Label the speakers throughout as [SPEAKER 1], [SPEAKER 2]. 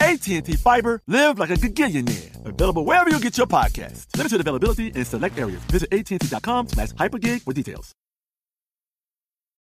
[SPEAKER 1] AT&T Fiber, live like a gigillionaire. Available wherever you get your podcast. Limited availability in select areas. Visit AT&T.com slash hypergig for details.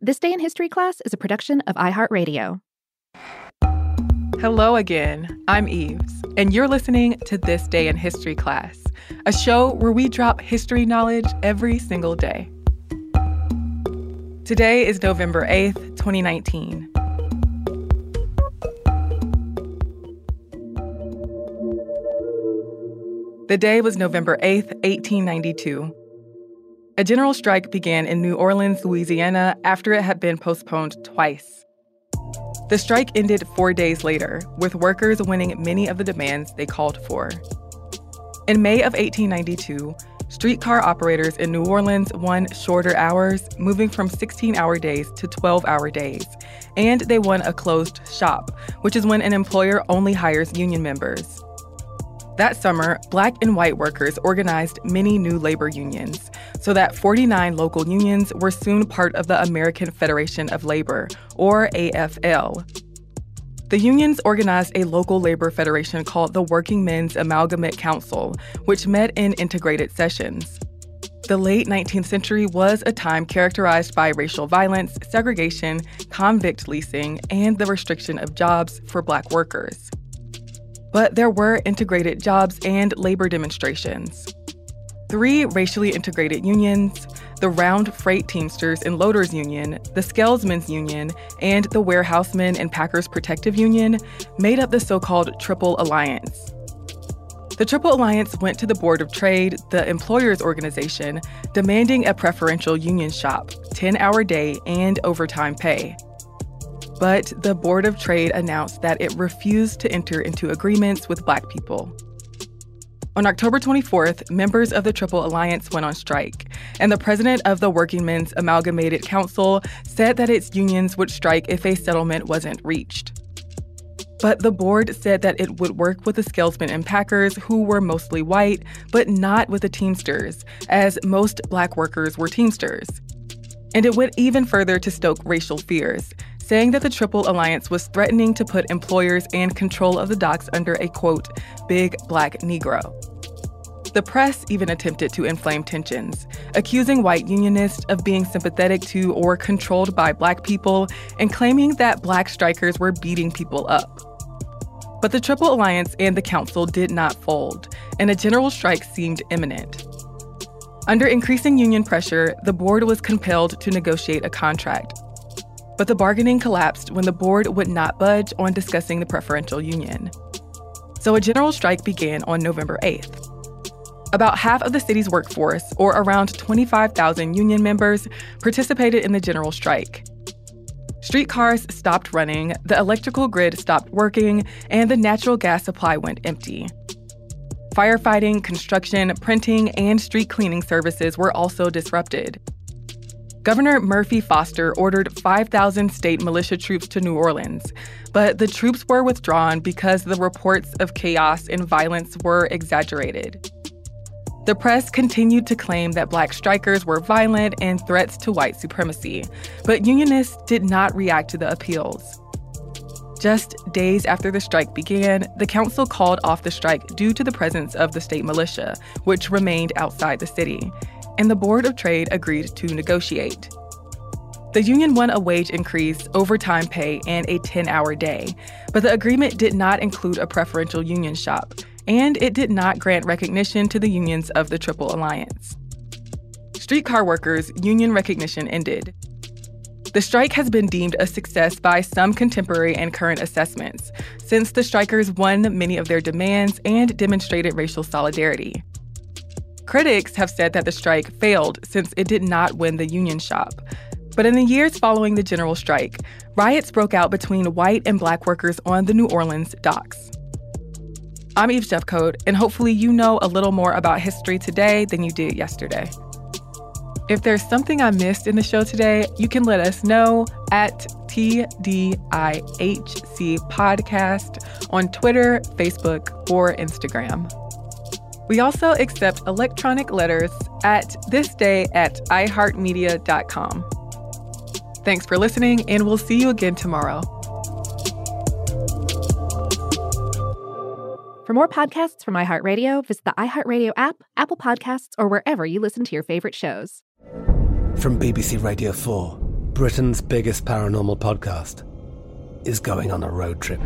[SPEAKER 2] This Day in History class is a production of iHeartRadio.
[SPEAKER 3] Hello again. I'm Eves, and you're listening to This Day in History class, a show where we drop history knowledge every single day. Today is November 8th, 2019. The day was November 8th, 1892. A general strike began in New Orleans, Louisiana, after it had been postponed twice. The strike ended four days later, with workers winning many of the demands they called for. In May of 1892, streetcar operators in New Orleans won shorter hours, moving from 16 hour days to 12 hour days, and they won a closed shop, which is when an employer only hires union members. That summer, black and white workers organized many new labor unions, so that 49 local unions were soon part of the American Federation of Labor, or AFL. The unions organized a local labor federation called the Working Men's Amalgamated Council, which met in integrated sessions. The late 19th century was a time characterized by racial violence, segregation, convict leasing, and the restriction of jobs for black workers. But there were integrated jobs and labor demonstrations. Three racially integrated unions, the Round Freight Teamsters and Loaders Union, the Scalesmen's Union, and the Warehousemen and Packers Protective Union, made up the so called Triple Alliance. The Triple Alliance went to the Board of Trade, the employers' organization, demanding a preferential union shop, 10 hour day, and overtime pay. But the Board of Trade announced that it refused to enter into agreements with Black people. On October 24th, members of the Triple Alliance went on strike, and the president of the Working Men's Amalgamated Council said that its unions would strike if a settlement wasn't reached. But the board said that it would work with the scalesmen and packers, who were mostly white, but not with the Teamsters, as most black workers were Teamsters. And it went even further to stoke racial fears, saying that the Triple Alliance was threatening to put employers and control of the docks under a quote, big black Negro. The press even attempted to inflame tensions, accusing white unionists of being sympathetic to or controlled by black people and claiming that black strikers were beating people up. But the Triple Alliance and the Council did not fold, and a general strike seemed imminent. Under increasing union pressure, the board was compelled to negotiate a contract. But the bargaining collapsed when the board would not budge on discussing the preferential union. so a general strike began on November 8th. About half of the city's workforce, or around 25,000 union members, participated in the general strike. Streetcars stopped running, the electrical grid stopped working, and the natural gas supply went empty. Firefighting, construction, printing, and street cleaning services were also disrupted. Governor Murphy Foster ordered 5,000 state militia troops to New Orleans, but the troops were withdrawn because the reports of chaos and violence were exaggerated. The press continued to claim that black strikers were violent and threats to white supremacy, but unionists did not react to the appeals. Just days after the strike began, the council called off the strike due to the presence of the state militia, which remained outside the city, and the Board of Trade agreed to negotiate. The union won a wage increase, overtime pay, and a 10 hour day, but the agreement did not include a preferential union shop, and it did not grant recognition to the unions of the Triple Alliance. Streetcar workers' union recognition ended, the strike has been deemed a success by some contemporary and current assessments, since the strikers won many of their demands and demonstrated racial solidarity. Critics have said that the strike failed since it did not win the union shop. But in the years following the general strike, riots broke out between white and black workers on the New Orleans docks. I'm Eve Jeffcoat, and hopefully you know a little more about history today than you did yesterday. If there's something I missed in the show today, you can let us know at TDIHC Podcast on Twitter, Facebook, or Instagram. We also accept electronic letters at thisday at iheartmedia.com. Thanks for listening, and we'll see you again tomorrow.
[SPEAKER 2] For more podcasts from iHeartRadio, visit the iHeartRadio app, Apple Podcasts, or wherever you listen to your favorite shows.
[SPEAKER 4] From BBC Radio 4, Britain's biggest paranormal podcast is going on a road trip.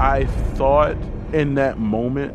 [SPEAKER 5] I thought in that moment,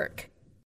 [SPEAKER 6] work.